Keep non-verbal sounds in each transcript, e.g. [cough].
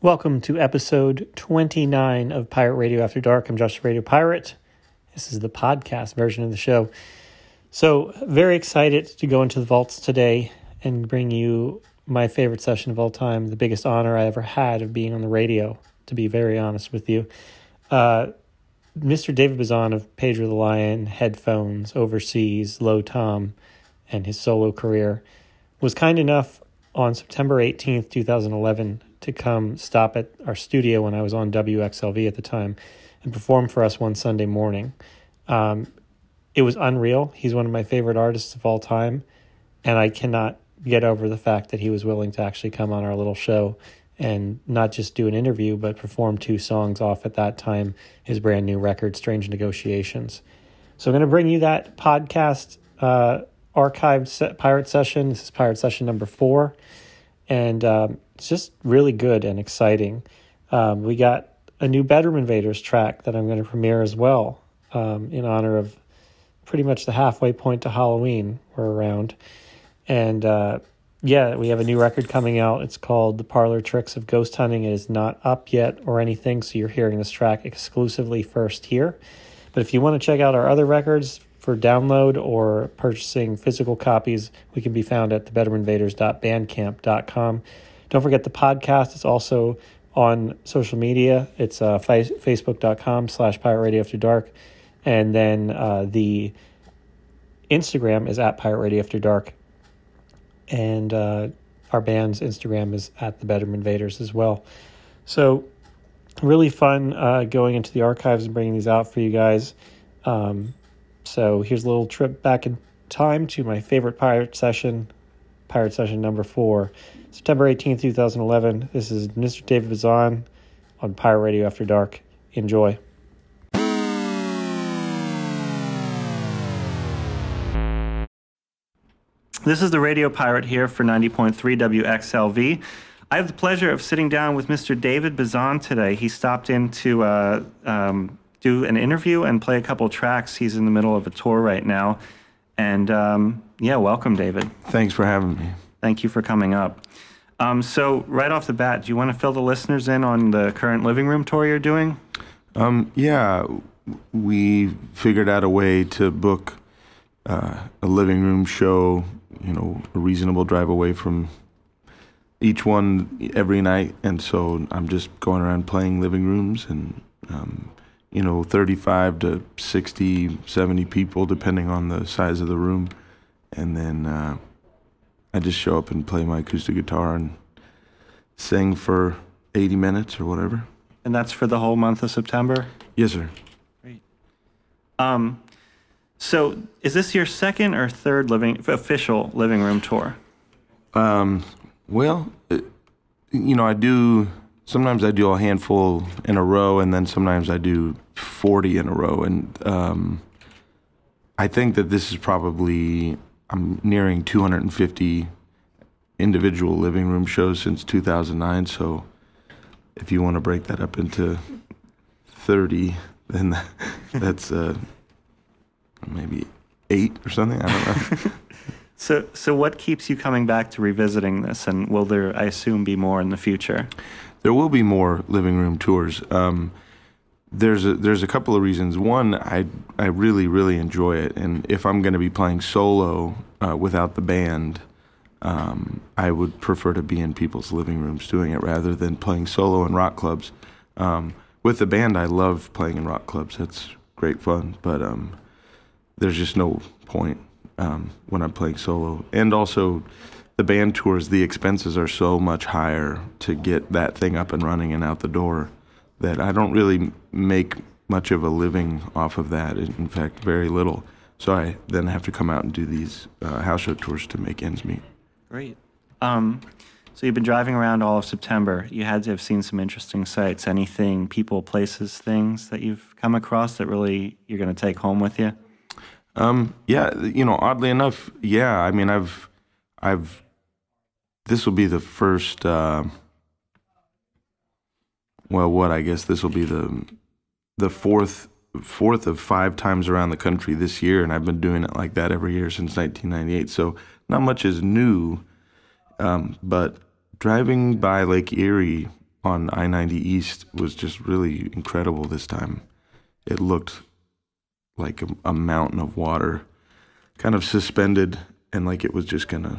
Welcome to episode 29 of Pirate Radio After Dark. I'm Josh Radio Pirate. This is the podcast version of the show. So, very excited to go into the vaults today and bring you my favorite session of all time, the biggest honor I ever had of being on the radio, to be very honest with you. Uh, Mr. David Bazan of Pedro the Lion, Headphones, Overseas, Lo Tom, and his solo career was kind enough on September 18th, 2011, to come stop at our studio when I was on WXLV at the time and perform for us one Sunday morning. Um, it was unreal. He's one of my favorite artists of all time, and I cannot get over the fact that he was willing to actually come on our little show and not just do an interview, but perform two songs off at that time, his brand new record, Strange Negotiations. So I'm going to bring you that podcast uh, archived pirate session. This is pirate session number four. And um, it's just really good and exciting. Um, we got a new Bedroom Invaders track that I'm going to premiere as well um, in honor of pretty much the halfway point to Halloween. We're around. And uh, yeah, we have a new record coming out. It's called The Parlor Tricks of Ghost Hunting. It is not up yet or anything, so you're hearing this track exclusively first here. But if you want to check out our other records for download or purchasing physical copies, we can be found at thebedroominvaders.bandcamp.com. Don't forget the podcast. It's also on social media. It's uh, facebook.com slash pirate radio after dark. And then uh, the Instagram is at pirate radio after dark and uh, our band's Instagram is at the Bedroom Invaders as well. So, really fun uh, going into the archives and bringing these out for you guys. Um, so, here's a little trip back in time to my favorite pirate session, pirate session number four, September 18th, 2011. This is Mr. David Bazan on Pirate Radio After Dark. Enjoy. This is the Radio Pirate here for 90.3 WXLV. I have the pleasure of sitting down with Mr. David Bazan today. He stopped in to uh, um, do an interview and play a couple tracks. He's in the middle of a tour right now. And um, yeah, welcome, David. Thanks for having me. Thank you for coming up. Um, so, right off the bat, do you want to fill the listeners in on the current living room tour you're doing? Um, yeah, we figured out a way to book uh, a living room show you know, a reasonable drive away from each one every night. And so I'm just going around playing living rooms and, um, you know, 35 to 60, 70 people, depending on the size of the room. And then uh, I just show up and play my acoustic guitar and sing for 80 minutes or whatever. And that's for the whole month of September? Yes, sir. Great. Um, so, is this your second or third living official living room tour? Um, well, it, you know, I do. Sometimes I do a handful in a row, and then sometimes I do forty in a row. And um, I think that this is probably I'm nearing 250 individual living room shows since 2009. So, if you want to break that up into 30, then [laughs] that's. Uh, maybe eight or something. I don't know. [laughs] so, so what keeps you coming back to revisiting this? And will there, I assume, be more in the future? There will be more living room tours. Um, there's a there's a couple of reasons. One, I I really really enjoy it, and if I'm going to be playing solo uh, without the band, um, I would prefer to be in people's living rooms doing it rather than playing solo in rock clubs. Um, with the band, I love playing in rock clubs. That's great fun, but um, there's just no point um, when I'm playing solo. And also, the band tours, the expenses are so much higher to get that thing up and running and out the door that I don't really make much of a living off of that. In fact, very little. So I then have to come out and do these uh, house show tours to make ends meet. Great. Um, so you've been driving around all of September. You had to have seen some interesting sights. Anything, people, places, things that you've come across that really you're going to take home with you? Um, yeah, you know, oddly enough, yeah. I mean, I've, I've, this will be the first. Uh, well, what I guess this will be the, the fourth, fourth of five times around the country this year, and I've been doing it like that every year since 1998. So not much is new, um, but driving by Lake Erie on I 90 East was just really incredible this time. It looked like a, a mountain of water, kind of suspended, and like it was just gonna,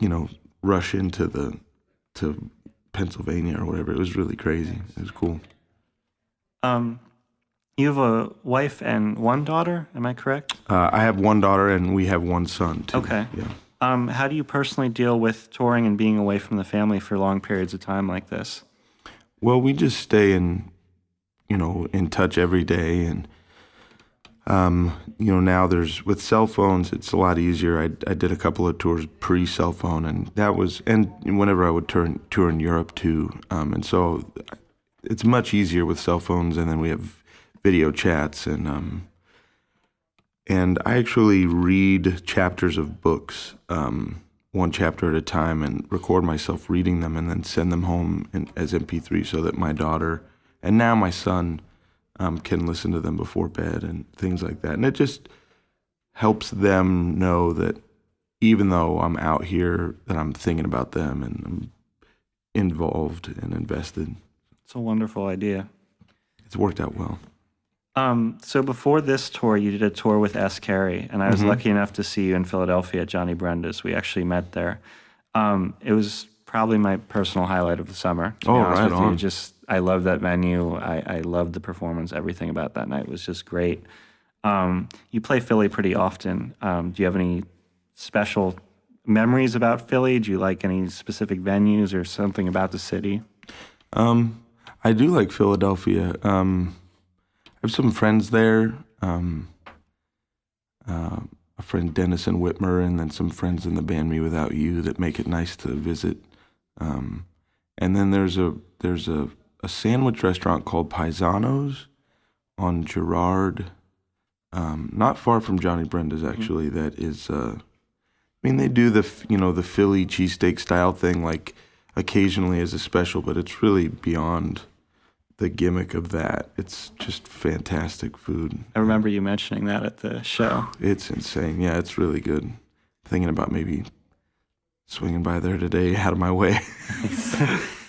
you know, rush into the to Pennsylvania or whatever. It was really crazy. It was cool. Um, you have a wife and one daughter. Am I correct? Uh, I have one daughter and we have one son too. Okay. Yeah. Um, how do you personally deal with touring and being away from the family for long periods of time like this? Well, we just stay in, you know, in touch every day, and um, you know, now there's with cell phones, it's a lot easier. I, I did a couple of tours pre cell phone, and that was, and whenever I would turn tour in Europe too, um, and so it's much easier with cell phones, and then we have video chats, and um, and I actually read chapters of books, um, one chapter at a time, and record myself reading them, and then send them home in, as MP3 so that my daughter and now my son um, can listen to them before bed and things like that. And it just helps them know that even though I'm out here, that I'm thinking about them and I'm involved and invested. It's a wonderful idea. It's worked out well. Um, so before this tour, you did a tour with S. Carey, and I was lucky enough to see you in Philadelphia at Johnny Brenda's. We actually met there. Um, it was probably my personal highlight of the summer. Oh, right with you. on. Just I love that venue. I, I loved the performance. Everything about that night was just great. Um, you play Philly pretty often. Um, do you have any special memories about Philly? Do you like any specific venues or something about the city? Um, I do like Philadelphia. Um, I have some friends there. Um, uh, a friend Denison Witmer, and then some friends in the band Me Without You that make it nice to visit. Um, and then there's a there's a, a sandwich restaurant called Paesano's on Girard, um, not far from Johnny Brenda's actually. That is, uh, I mean, they do the you know the Philly cheesesteak style thing like occasionally as a special, but it's really beyond the gimmick of that. It's just fantastic food. I remember you mentioning that at the show. It's insane. Yeah, it's really good. Thinking about maybe swinging by there today [laughs] out of my way. [laughs]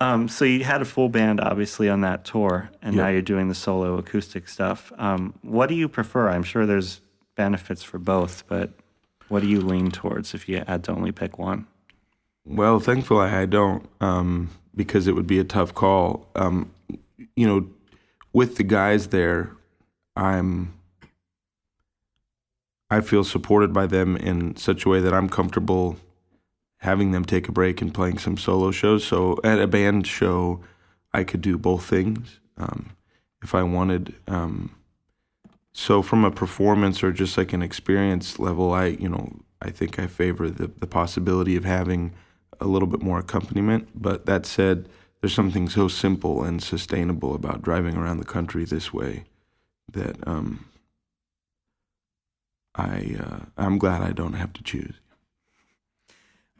Um, so you had a full band, obviously, on that tour, and now you're doing the solo acoustic stuff. Um, what do you prefer? I'm sure there's benefits for both, but what do you lean towards if you had to only pick one? Well, thankfully I don't, um, because it would be a tough call. Um, you know, with the guys there, I'm. I feel supported by them in such a way that I'm comfortable having them take a break and playing some solo shows. So at a band show, I could do both things um, if I wanted. Um, so from a performance or just like an experience level, I you know I think I favor the the possibility of having a little bit more accompaniment. But that said, there's something so simple and sustainable about driving around the country this way that um, I uh, I'm glad I don't have to choose.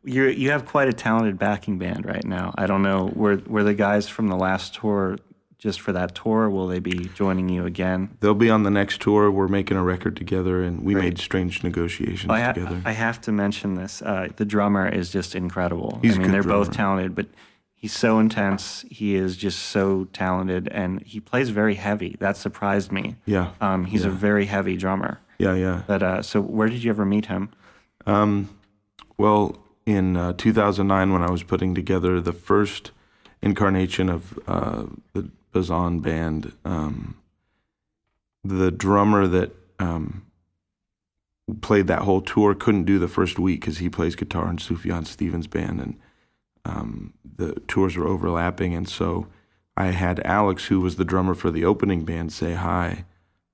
You you have quite a talented backing band right now. I don't know were were the guys from the last tour just for that tour? Will they be joining you again? They'll be on the next tour. We're making a record together, and we Great. made strange negotiations I, ha- together. I have to mention this. Uh, the drummer is just incredible. He's I mean, they're both talented, but he's so intense. He is just so talented, and he plays very heavy. That surprised me. yeah, Um, he's a very heavy drummer. yeah, yeah. But uh, so, where did you ever meet him? Um, well, in uh, 2009, when I was putting together the first incarnation of uh, the Bazan band, um, the drummer that um, played that whole tour couldn't do the first week because he plays guitar in Sufjan Stevens' band, and um, the tours were overlapping. And so I had Alex, who was the drummer for the opening band, say hi,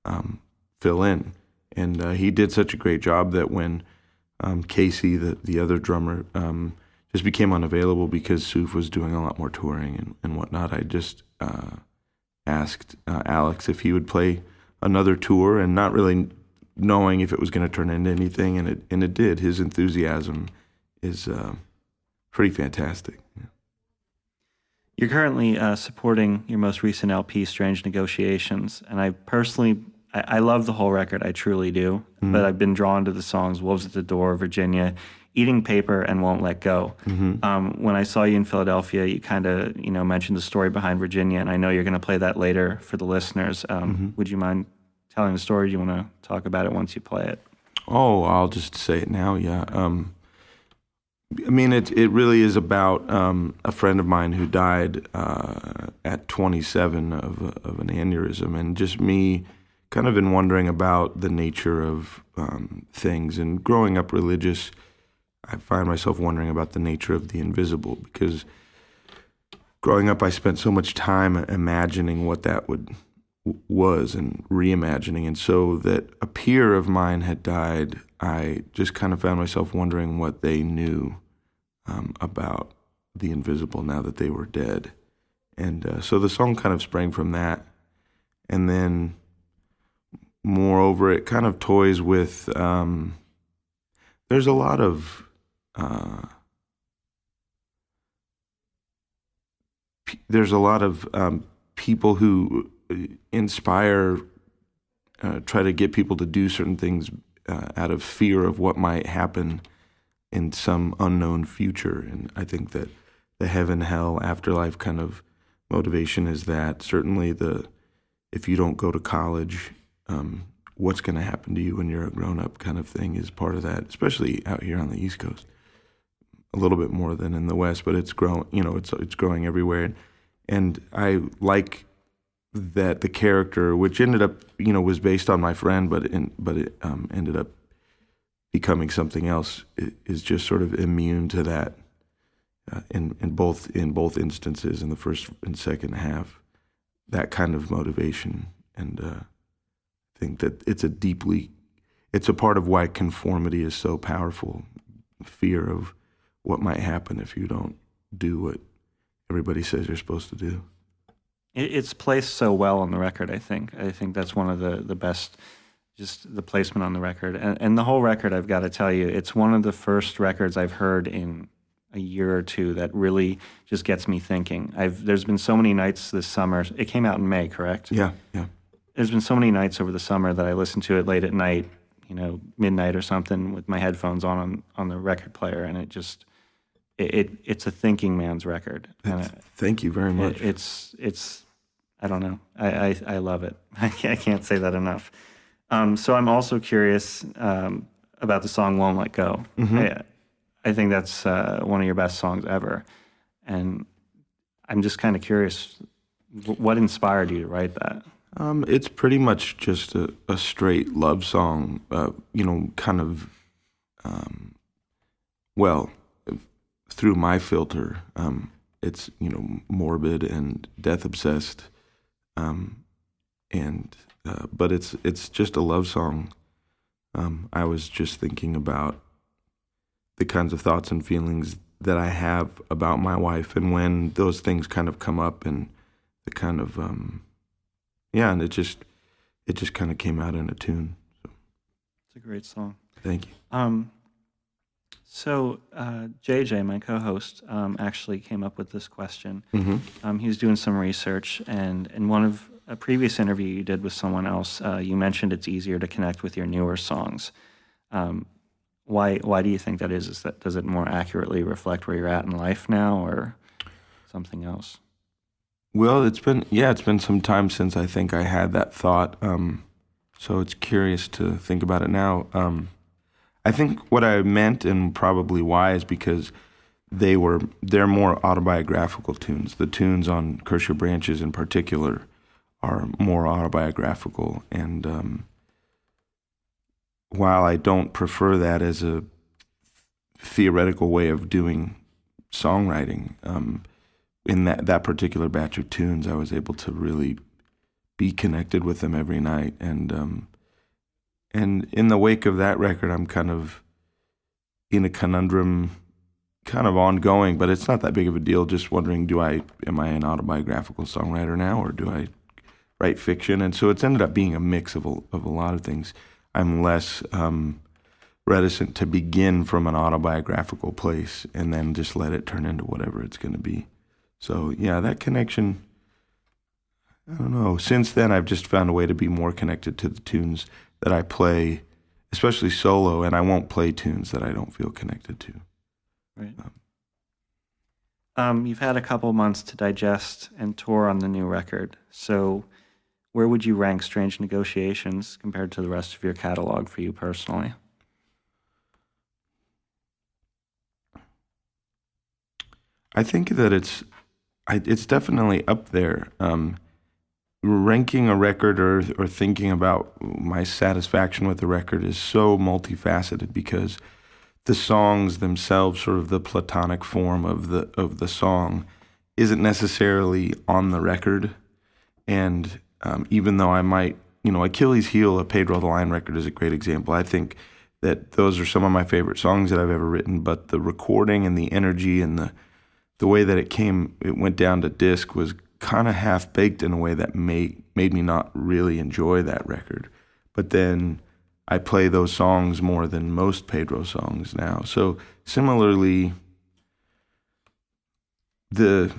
um, fill in. And uh, he did such a great job that when um, Casey, the, the other drummer, um, just became unavailable because Suf was doing a lot more touring and, and whatnot. I just uh, asked uh, Alex if he would play another tour and not really knowing if it was going to turn into anything, and it and it did. His enthusiasm is uh, pretty fantastic. You're currently uh, supporting your most recent LP, Strange Negotiations, and I personally, I, I love the whole record. I truly do. But I've been drawn to the songs "Wolves at the Door," "Virginia," Eating Paper and Won't Let Go. Mm-hmm. Um, when I saw you in Philadelphia, you kind of you know mentioned the story behind Virginia, and I know you're going to play that later for the listeners. Um, Mm-hmm. Would you mind telling the story? Do you want to talk about it once you play it? Oh, I'll just say it now. Yeah. Um, I mean, it it really is about um, a friend of mine who died uh, at 27 of of an aneurysm, and just me, kind of been wondering about the nature of um, things. And growing up religious, I find myself wondering about the nature of the invisible because growing up, I spent so much time imagining what that would was and reimagining. And so that a peer of mine had died, I just kind of found myself wondering what they knew um, about the invisible now that they were dead. And uh, so the song kind of sprang from that. And then, moreover, it kind of toys with. Um, there's a lot of. Uh, there's a lot of um, people who uh, inspire, uh, try to get people to do certain things uh, out of fear of what might happen in some unknown future. And I think that the heaven, hell, afterlife kind of motivation is that certainly the if you don't go to college, um, what's going to happen to you when you're a grown up kind of thing is part of that, especially out here on the East Coast. A little bit more than in the West, but it's growing. You know, it's it's growing everywhere, and I like that the character, which ended up, you know, was based on my friend, but in, but it um, ended up becoming something else, is just sort of immune to that. Uh, in in both in both instances, in the first and second half, that kind of motivation, and uh, think that it's a deeply, it's a part of why conformity is so powerful. Fear of what might happen if you don't do what everybody says you're supposed to do. It's placed so well on the record. I think. I think that's one of the the best. Just the placement on the record, and, and the whole record. I've got to tell you, it's one of the first records I've heard in a year or two that really just gets me thinking. I've there's been so many nights this summer. It came out in May, correct? Yeah, yeah. There's been so many nights over the summer that I listened to it late at night, you know, midnight or something, with my headphones on on, on the record player, and it just it, it it's a thinking man's record, Thank you very much. it, it's it's I don't know. I I, I love it. [laughs] I can't, I can't say that enough. Um, so I'm also curious um, about the song "Won't Let Go." I, I think that's uh, one of your best songs ever, and I'm just kind of curious, wh- what inspired you to write that? Um, it's pretty much just a, a straight love song, uh, you know, kind of, um, well, through my filter, um, it's, you know, morbid and death obsessed. Um, and, uh, but it's, it's just a love song. Um, I was just thinking about the kinds of thoughts and feelings that I have about my wife, and when those things kind of come up, and the kind of, um, yeah, and it just it just kind of came out in a tune. It's a great song. Thank you. Um, so uh, JJ, my co-host, um, actually came up with this question. Mm-hmm. Um, he was doing some research, and in one of a previous interview you did with someone else, uh, you mentioned it's easier to connect with your newer songs. Um, why why do you think that is? Is that does it more accurately reflect where you're at in life now, or something else? Well, it's been yeah, it's been some time since I think I had that thought. Um, so it's curious to think about it now. Um, I think what I meant and probably why is because they were they're more autobiographical tunes. The tunes on Your Branches in particular are more autobiographical, and um, while I don't prefer that as a theoretical way of doing songwriting, um, in that that particular batch of tunes, I was able to really be connected with them every night, and um, and in the wake of that record, I'm kind of in a conundrum, kind of ongoing, but it's not that big of a deal. Just wondering, do I am I an autobiographical songwriter now, or do I write fiction? And so it's ended up being a mix of a, of a lot of things. I'm less um, reticent to begin from an autobiographical place and then just let it turn into whatever it's going to be. So yeah, that connection. I don't know. Since then, I've just found a way to be more connected to the tunes that I play especially solo, and I won't play tunes that I don't feel connected to. Right. Um, um, you've had a couple months to digest and tour on the new record. So, where would you rank Strange Negotiations compared to the rest of your catalog for you personally? I think that it's I, it's definitely up there. Um, ranking a record or or thinking about my satisfaction with the record is so multifaceted because the songs themselves, sort of the platonic form of the of the song, isn't necessarily on the record. And um, even though I might, you know, Achilles' Heel, a Pedro the Lion record is a great example. I think that those are some of my favorite songs that I've ever written. But the recording and the energy and the the way that it came, it went down to disc was kind of half baked in a way that made made me not really enjoy that record. But then I play those songs more than most Pedro songs now. So similarly, the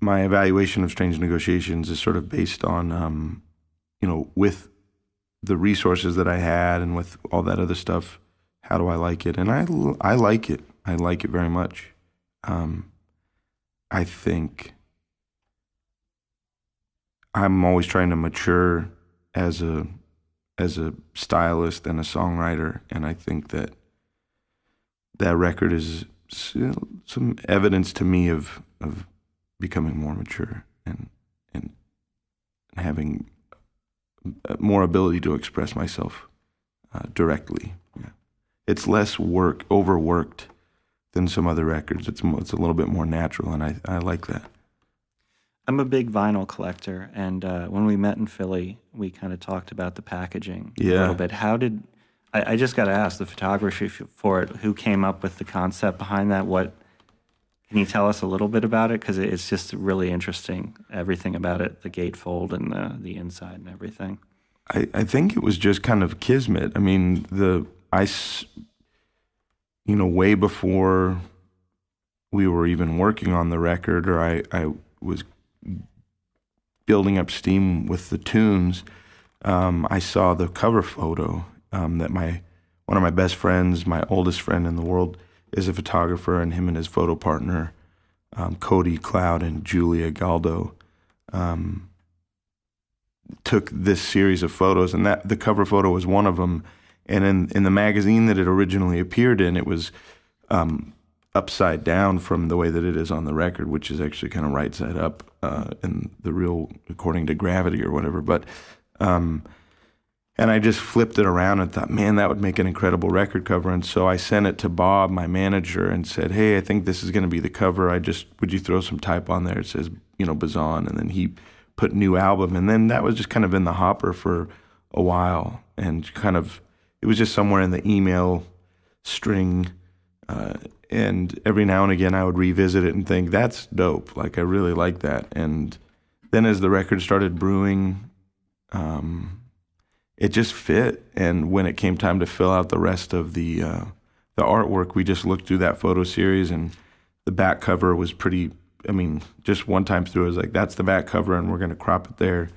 my evaluation of Strange Negotiations is sort of based on, um, you know, with the resources that I had and with all that other stuff. How do I like it? And I I like it. I like it very much. Um, I think I'm always trying to mature as a as a stylist and a songwriter, and I think that that record is some evidence to me of of becoming more mature and and having more ability to express myself uh, directly. Yeah. It's less work, overworked than some other records. It's it's a little bit more natural, and I I like that. I'm a big vinyl collector, and uh, when we met in Philly, we kind of talked about the packaging yeah. a little bit. How did I, I just got to ask the photography for it? Who came up with the concept behind that? What can you tell us a little bit about it? Because it's just really interesting, everything about it, the gatefold and the the inside and everything. I, I think it was just kind of kismet. I mean, the I, you know, way before we were even working on the record, or I I was building up steam with the tunes, um, I saw the cover photo um, that my one of my best friends, my oldest friend in the world, is a photographer, and him and his photo partner, um, Cody Cloud and Julia Galdo, um, took this series of photos, and that the cover photo was one of them. And in in the magazine that it originally appeared in, it was um, upside down from the way that it is on the record, which is actually kind of right side up uh, in the real according to gravity or whatever. But um, and I just flipped it around and thought, man, that would make an incredible record cover. And so I sent it to Bob, my manager, and said, hey, I think this is going to be the cover. I just would you throw some type on there? It says you know Bazan, and then he put new album, and then that was just kind of in the hopper for a while, and kind of it was just somewhere in the email string. Uh, and every now and again I would revisit it and think that's dope. Like I really like that. And then as the record started brewing, um, it just fit. And when it came time to fill out the rest of the uh, the artwork, we just looked through that photo series, and the back cover was pretty. I mean, just one time through, I was like, "That's the back cover, and we're gonna crop it there."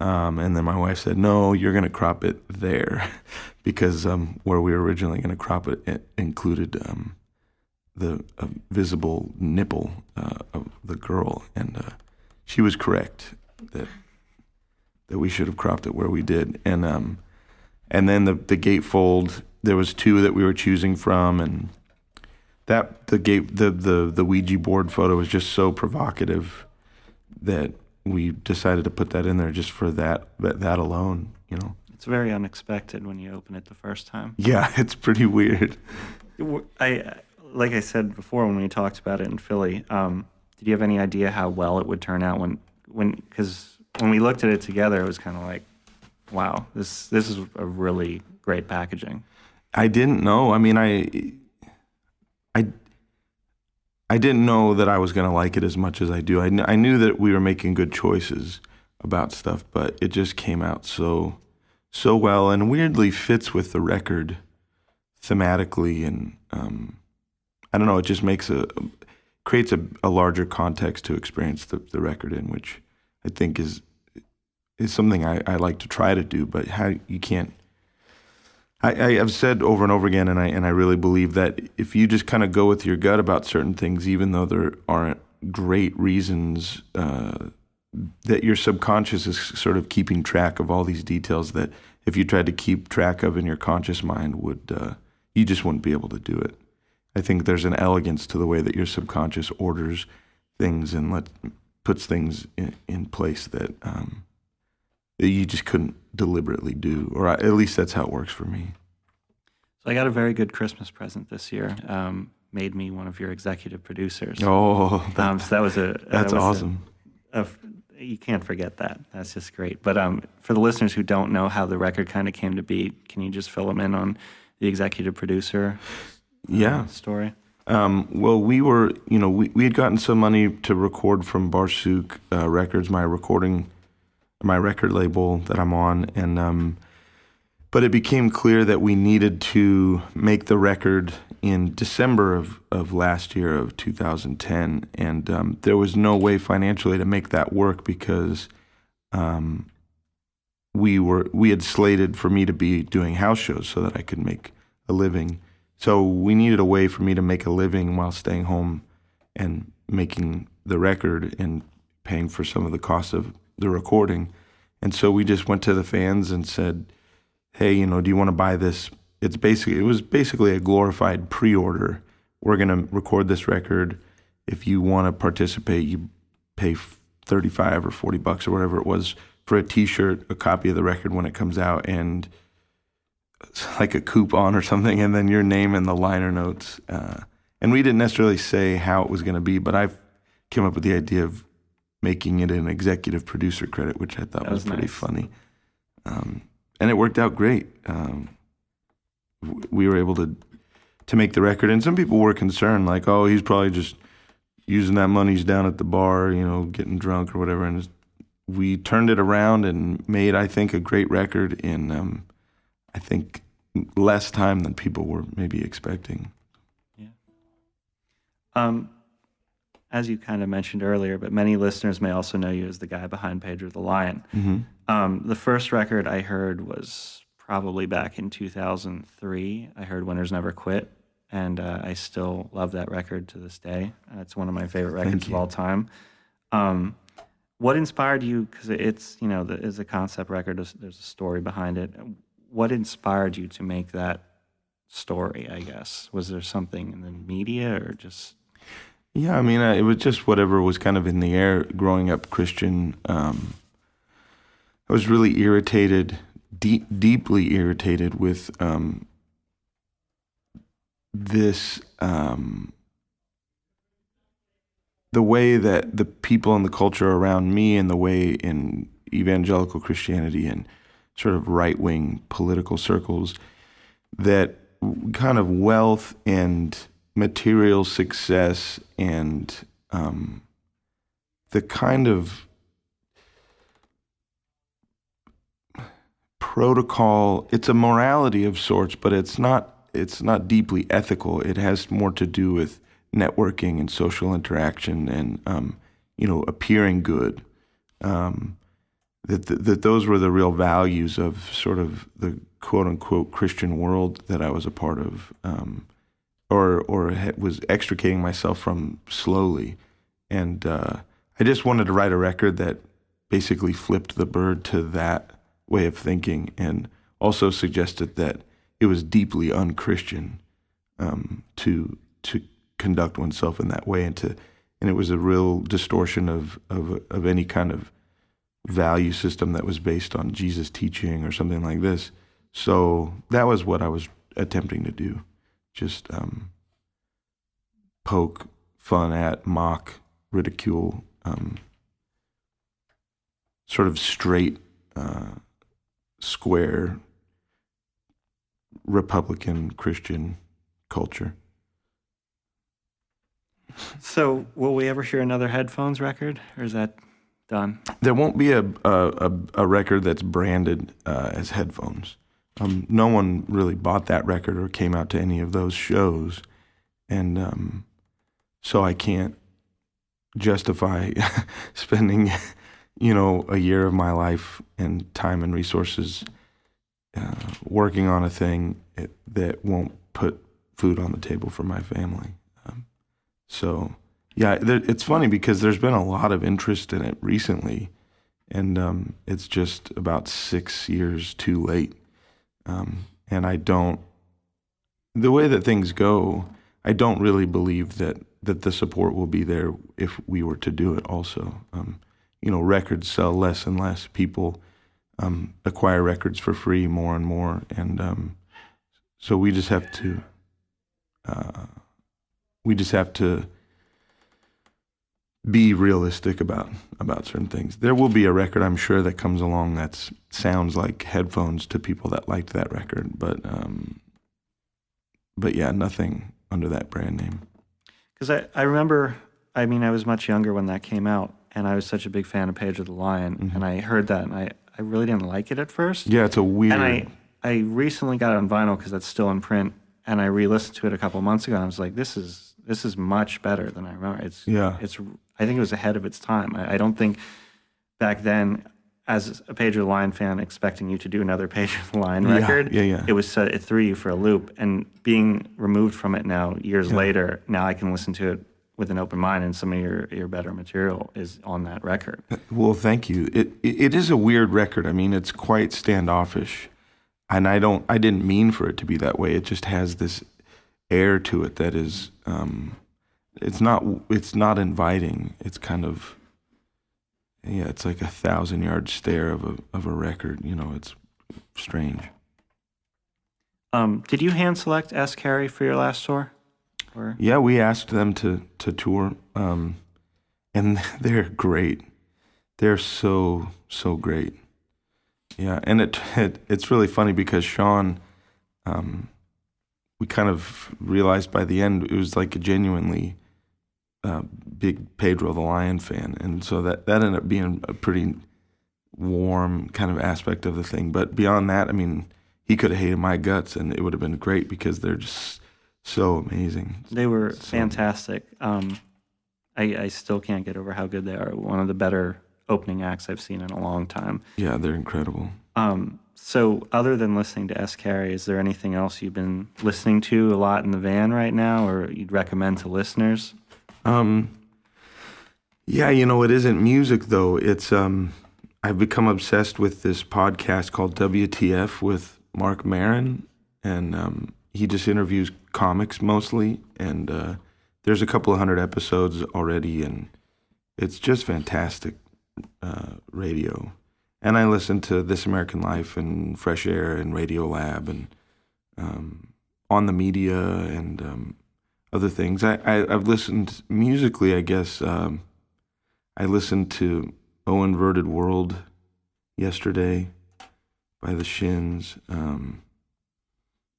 Um, and then my wife said, "No, you're gonna crop it there," [laughs] because um, where we were originally gonna crop it, it included um, the visible nipple uh, of the girl, and uh, she was correct that that we should have cropped it where we did, and um, and then the the gatefold. There was two that we were choosing from, and that the gate the the the Ouija board photo was just so provocative that we decided to put that in there just for that that, that alone. You know, it's very unexpected when you open it the first time. Yeah, [laughs] it's pretty weird. I like I said before when we talked about it in Philly, um, did you have any idea how well it would turn out when when because when we looked at it together, it was kind of like, wow, this this is a really great packaging. I didn't know. I mean, I I I didn't know that I was going to like it as much as I do. I, kn- I knew that we were making good choices about stuff, but it just came out so so well and weirdly fits with the record thematically and um, I don't know. It just makes a creates a, a larger context to experience the, the record in, which I think is is something I, I like to try to do. But how you can't. I, have said over and over again, and I and I really believe that if you just kind of go with your gut about certain things, even though there aren't great reasons, uh, that your subconscious is sort of keeping track of all these details that if you tried to keep track of in your conscious mind would uh, you just wouldn't be able to do it. I think there's an elegance to the way that your subconscious orders things and let puts things in, in place that um, that you just couldn't deliberately do, or at least that's how it works for me. So I got a very good Christmas present this year. Um, made me one of your executive producers. Oh, that, um, so that was a that's that was awesome. A, a, you can't forget that. That's just great. But um, for the listeners who don't know how the record kind of came to be, can you just fill them in on the executive producer? Uh, yeah. Story. Um, well, we were, you know, we, we had gotten some money to record from Barsuk uh, Records, my recording my record label that I'm on, and um, but it became clear that we needed to make the record in December of, of last year of 2010, and um, there was no way financially to make that work because um, we were we had slated for me to be doing house shows so that I could make a living. So we needed a way for me to make a living while staying home and making the record and paying for some of the costs of the recording. And so we just went to the fans and said, "Hey, you know, do you want to buy this? It's basically it was basically a glorified pre-order. We're going to record this record. If you want to participate, you pay 35 or 40 bucks or whatever it was for a t-shirt, a copy of the record when it comes out and [laughs] like a coupon or something and then your name in the liner notes. Uh, and we didn't necessarily say how it was going to be, but I came up with the idea of making it an executive producer credit, which I thought was, was, pretty nice. funny. Um, and it worked out great. Um, we were able to to make the record, and some people were concerned, like, "Oh, he's probably just using that money. He's down at the bar, you know, getting drunk or whatever." And we turned it around and made, I think, a great record in, um, I think, less time than people were maybe expecting. Yeah. Um, as you kind of mentioned earlier, but many listeners may also know you as the guy behind Pedro the Lion. Mm-hmm. Um, the first record I heard was probably back in 2003. I heard Winners Never Quit, and uh, I still love that record to this day. Uh, it's one of my favorite records of all time. Um, what inspired you? Because it's you know, the, it's a concept record. There's, there's a story behind it. What inspired you to make that story? I guess was there something in the media or just yeah, I mean, uh, it was just whatever was kind of in the air growing up Christian. Um, I was really irritated, deep, deeply irritated with um, this, um, the way that the people and the culture around me and the way in evangelical Christianity and sort of right wing political circles that kind of wealth and material success and um, the kind of protocol it's a morality of sorts but it's not it's not deeply ethical. It has more to do with networking and social interaction and um, you know appearing good. Um, that, that that those were the real values of sort of the quote unquote Christian world that I was a part of um, or or was extricating myself from slowly, and uh, I just wanted to write a record that basically flipped the bird to that way of thinking, and also suggested that it was deeply unchristian um, to to conduct oneself in that way, and to and it was a real distortion of of of any kind of value system that was based on Jesus teaching or something like this. So that was what I was attempting to do just um, poke fun at, mock, ridicule, um, sort of straight, uh, square Republican Christian culture. So, will we ever hear another headphones record, or is that done? There won't be a a, a record that's branded uh, as headphones. Um, no one really bought that record or came out to any of those shows, and um, so I can't justify [laughs] spending, you know, a year of my life and time and resources uh, working on a thing that won't put food on the table for my family. Um, so, yeah, there, it's funny because there's been a lot of interest in it recently, and um, it's just about six years too late. Um, and I don't, the way that things go, I don't really believe that that the support will be there if we were to do it. Also, um, you know, records sell less and less. People um, acquire records for free more and more, and um, so we just have to uh, we just have to be realistic about about certain things. There will be a record, I'm sure, that comes along that sounds like headphones to people that liked that record, but um, but yeah, nothing under that brand name. Because I, I remember, I mean, I was much younger when that came out, and I was such a big fan of Pedro the Lion, mm-hmm. and I heard that, and I, I really didn't like it at first. Yeah, it's a weird. And I I recently got it on vinyl because that's still in print, and I re-listened to it a couple months ago, and I was like, this is this is much better than I remember. It's yeah, it's I think it was ahead of its time. I, I don't think back then, as a Pedro the Lion fan, expecting you to do another [laughs] Pedro the Lion record, yeah, yeah, yeah. it was it threw you for a loop, and being removed from it now, years yeah. later, now I can listen to it with an open mind, and some of your your better material is on that record. Well, thank you. It it is a weird record. I mean, it's quite standoffish, and I don't I didn't mean for it to be that way. It just has this air to it that is um, it's not it's not inviting. It's kind of yeah, it's like a thousand yard stare of a of a record. You know, it's strange. Um, did you hand select S Carey for your last tour? Or? Yeah, we asked them to to tour, um, and [laughs] they're great. They're so so great. Yeah, and it, it it's really funny because Sean, um, we kind of realized by the end it was like a genuinely uh, big Pedro the Lion fan, and so that that ended up being a pretty warm kind of aspect of the thing. But beyond that, I mean, he could have hated my guts, and it would have been great because they're just so amazing. They were so, fantastic. Um, I, I still can't get over how good they are. One of the better opening acts I've seen in a long time. Yeah, they're incredible. Um, so, other than listening to S. Carey, is there anything else you've been listening to a lot in the van right now, or you'd recommend to listeners? Um, yeah, you know, it isn't music though. It's um, I've become obsessed with this podcast called WTF with Marc Maron, and um, he just interviews comics mostly, and uh, there's a couple of hundred episodes already, and it's just fantastic uh, radio. And I listen to This American Life and Fresh Air and Radio Lab and um, on the media and um, other things. I, I have listened musically. I guess um, I listened to "Oh Inverted World" yesterday by the Shins. Um,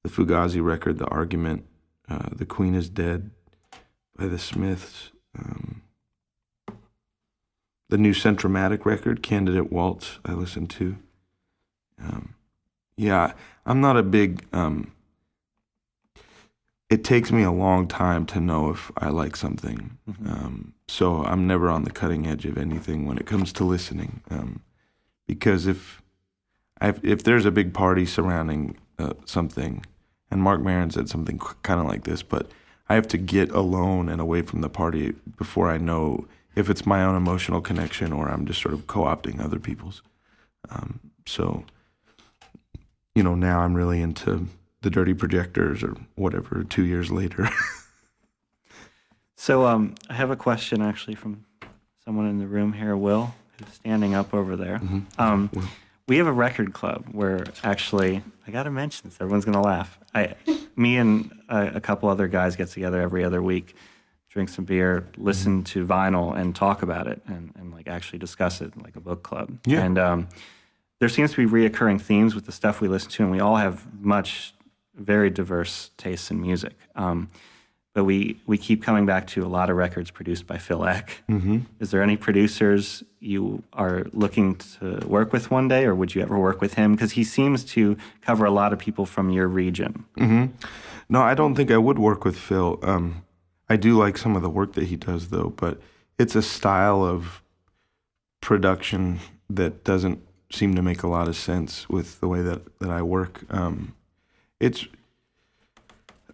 the Fugazi record, "The Argument," uh, "The Queen Is Dead" by the Smiths. Um, the new Centromatic record, "Candidate Waltz," I listened to. Um, yeah, I'm not a big um, it takes me a long time to know if I like something. Mm-hmm. Um, so I'm never on the cutting edge of anything when it comes to listening. Um, because if I've, if there's a big party surrounding uh, something, and Marc Maron said something kind of like this, but I have to get alone and away from the party before I know if it's my own emotional connection or I'm just sort of co-opting other people's. Um, so, you know, now I'm really into the dirty projectors or whatever two years later. [laughs] so um, I have a question actually from someone in the room here, Will, who's standing up over there. Mm-hmm. Um, we have a record club where actually I got to mention this. Everyone's gonna laugh. I, me and a, a, couple other guys get together every other week, drink some beer, listen mm-hmm. to vinyl, and talk about it, and, and like actually discuss it like a book club. Yeah. And um, there seems to be reoccurring themes with the stuff we listen to, and we all have much very diverse tastes in music. Um, but we, we keep coming back to a lot of records produced by Phil Ek. Mm-hmm. Is there any producers you are looking to work with one day, or would you ever work with him? Because he seems to cover a lot of people from your region. Mm-hmm. No, I don't think I would work with Phil. Um, I do like some of the work that he does, though, but it's a style of production that doesn't seem to make a lot of sense with the way that that I work. Um, it's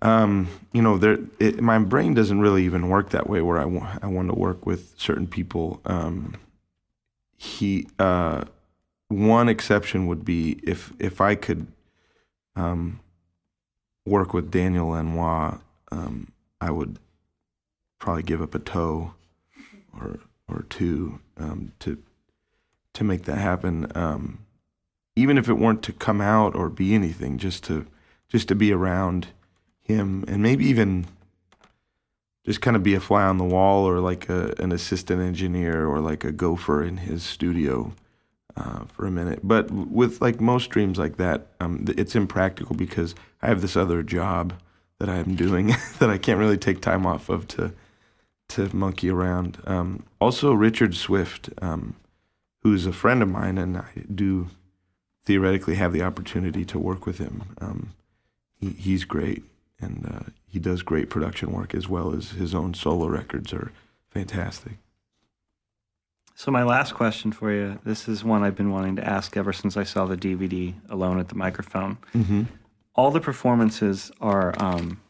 um, you know, there it, my brain doesn't really even work that way. Where I want I want to work with certain people. Um, he uh, one exception would be if if I could um, work with Daniel Lanois, um, I would probably give up a toe or or two um, to to make that happen. Um, even if it weren't to come out or be anything, just to just to be around him and maybe even just kind of be a fly on the wall or like a, an assistant engineer or like a gopher in his studio uh, for a minute. But with like most dreams like that, um, it's impractical because I have this other job that I'm doing [laughs] that I can't really take time off of to to monkey around. Um, also, Richard Swift, um, who's a friend of mine, and I do theoretically have the opportunity to work with him. Um, he, he's great and uh, he does great production work as well as his own solo records are fantastic. So my last question for you, this is one I've been wanting to ask ever since I saw the DVD Alone at the Microphone. Mm-hmm. All the performances are um,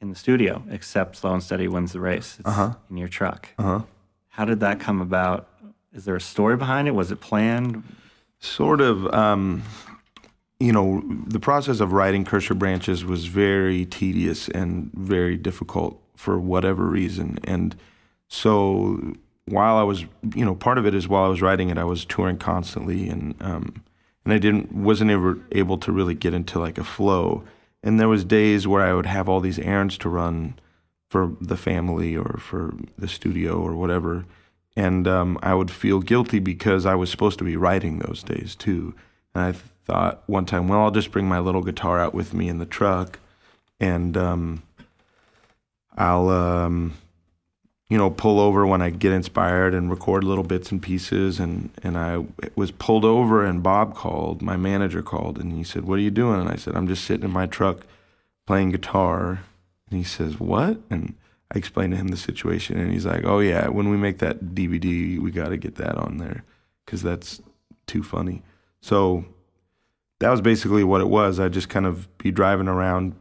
in the studio except Slow and Steady wins the race. It's Uh-huh. in your truck. Uh huh. How did that come about? Is there a story behind it? Was it planned? Sort of. Um, you know, the process of writing Curse Your Branches was very tedious and very difficult for whatever reason. And so while I was, you know, part of it is while I was writing it, I was touring constantly and, um, and I didn't, wasn't ever able to really get into like a flow. And there was days where I would have all these errands to run for the family or for the studio or whatever. And um, I would feel guilty because I was supposed to be writing those days too. And I thought one time, well, I'll just bring my little guitar out with me in the truck, and um, I'll, um, you know, pull over when I get inspired and record little bits and pieces. And and I was pulled over, and Bob called, my manager called, and he said, "What are you doing?" And I said, "I'm just sitting in my truck playing guitar." And he says, "What?" And I explained to him the situation, and he's like, "Oh yeah, when we make that DVD, we got to get that on there because that's too funny." So that was basically what it was. I'd just kind of be driving around,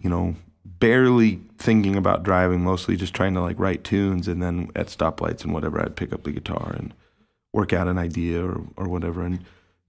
you know, barely thinking about driving, mostly just trying to like write tunes, and then at stoplights and whatever, I'd pick up the guitar and work out an idea or or whatever, and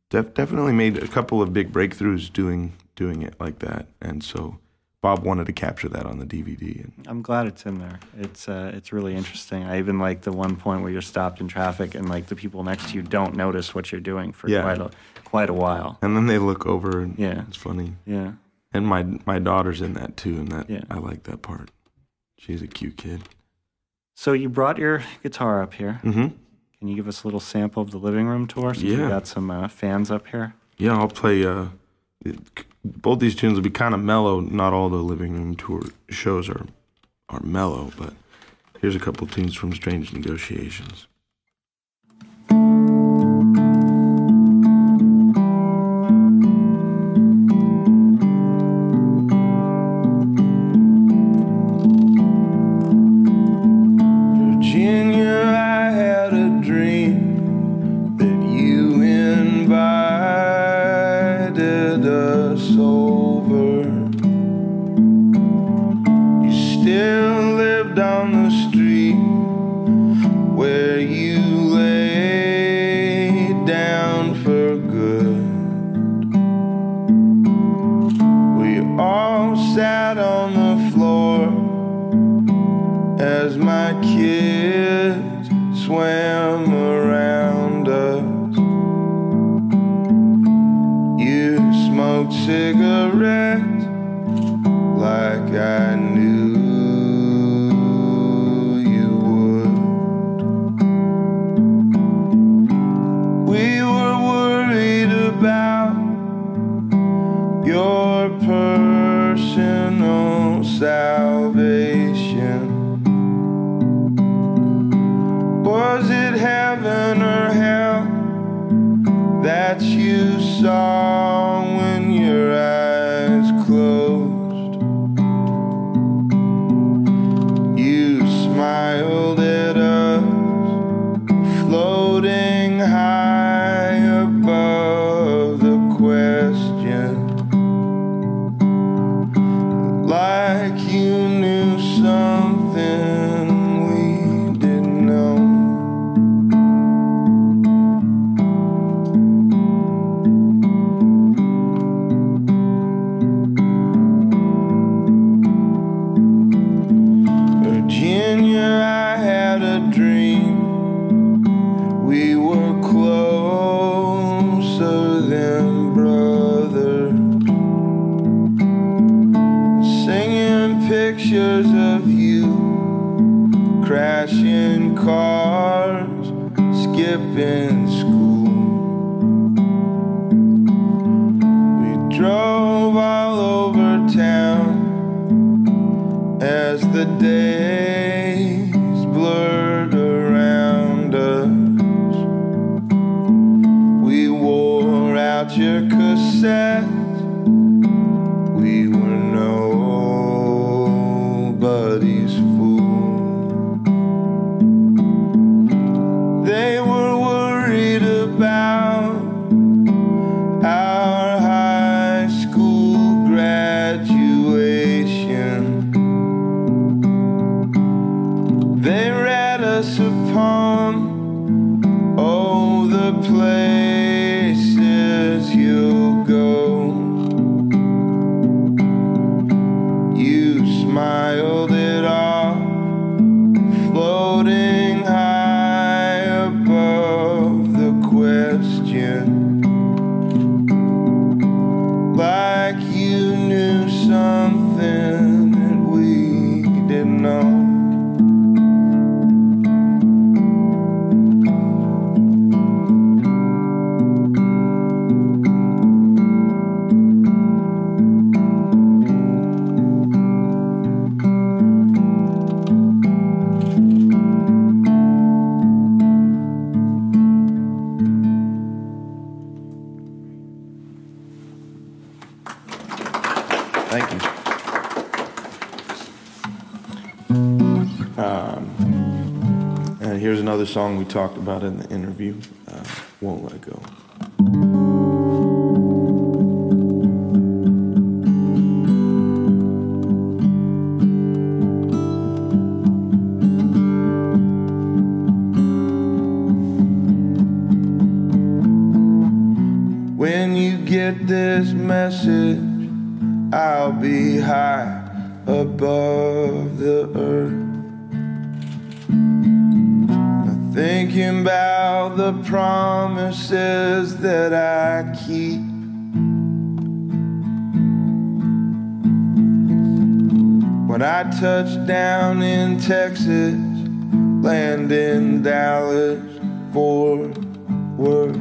def- definitely made a couple of big breakthroughs doing doing it like that, and so. Bob wanted to capture that on the DVD, and I'm glad it's in there. It's uh, it's really interesting. I even like the one point where you're stopped in traffic and like the people next to you don't notice what you're doing for Yeah. quite a quite a while. and then they look over, and Yeah. it's funny. Yeah. And my my daughter's in that too, and that Yeah. I like that part. She's a cute kid. So you brought your guitar up here. Mm-hmm. Can you give us a little sample of the living room tour? Since Yeah. we got some uh, fans up here. Yeah, I'll play. Uh, both these tunes will be kind of mellow. Not all the living room tour shows are are mellow, but here's a couple tunes from Strange Negotiations. Upon all the places about in the interview. Uh, Won't let go. When you get this message, I'll be high above the earth. Thinking about the promises that I keep. When I touch down in Texas, land in Dallas for work,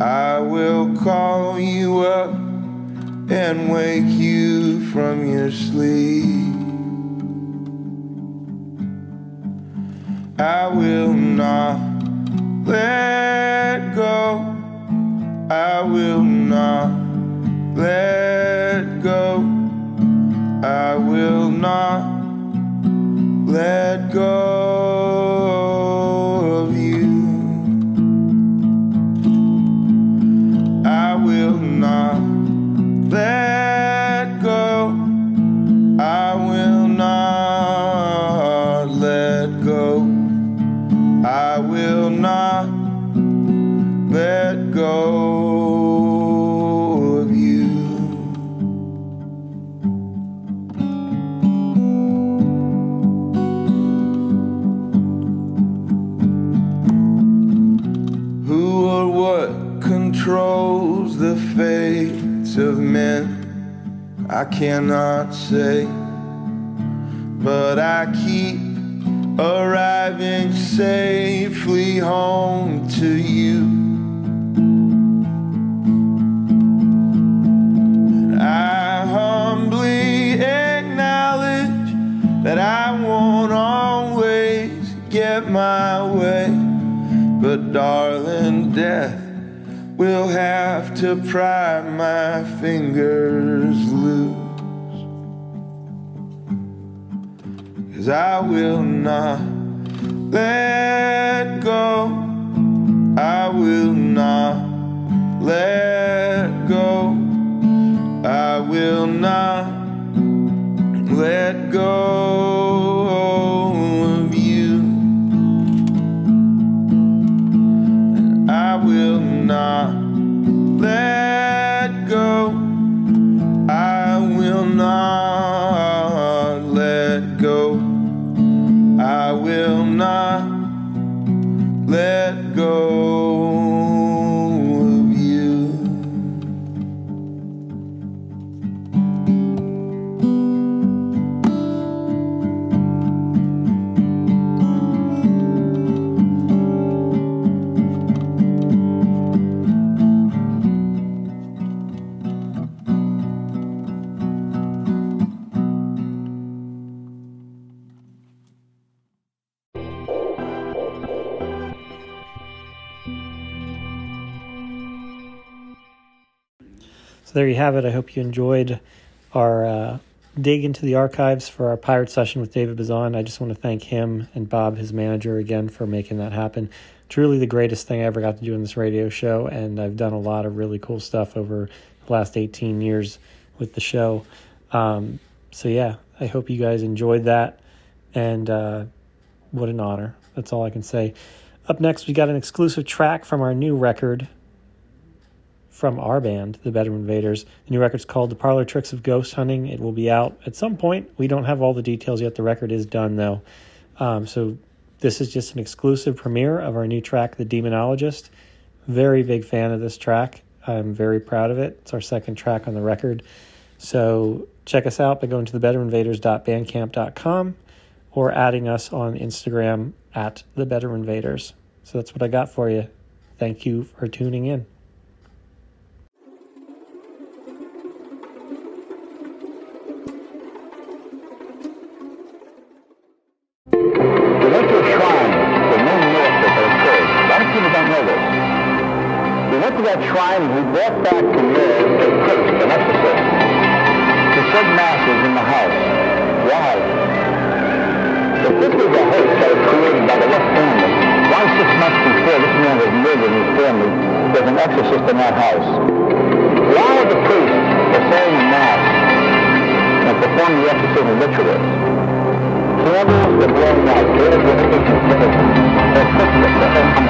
I will call you up and wake you from your sleep. I will not let go. I will not let go. I will not let go of you. I will not let of men? I cannot say, but I keep arriving safely home to you. I humbly acknowledge that I won't always get my way, but darling, death will have to pry my fingers loose. Cause I will not let go. I will not let go. I will not let go of you. I will not let So there you have it. I hope you enjoyed our uh, dig into the archives for our pirate session with David Bazan. I just want to thank him and Bob, his manager, again for making that happen. Truly the greatest thing I ever got to do in this radio show, and I've done a lot of really cool stuff over the last 18 years with the show. Um, so yeah, I hope you guys enjoyed that, and uh, what an honor. That's all I can say. Up next, we got an exclusive track from our new record from our band, the Bedroom Invaders. The new record's called The Parlor Tricks of Ghost Hunting. It will be out at some point. We don't have all the details yet. The record is done, though. Um, so this is just an exclusive premiere of our new track, The Demonologist. Very big fan of this track. I'm very proud of it. It's our second track on the record. So check us out by going to thebedroominvaders.bandcamp.com or adding us on Instagram at the Bedroom Invaders. So that's what I got for you. Thank you for tuning in. That shrine we brought back from there a priest, an exorcist, to said masses in the house. Why? If this was a hoax that was created by the West family, why six months before this man was murdered in his family, there's an exorcist in that house? While the priest was saying the mass and performing the exorcism rituals, candles were blowing out, doors were open and were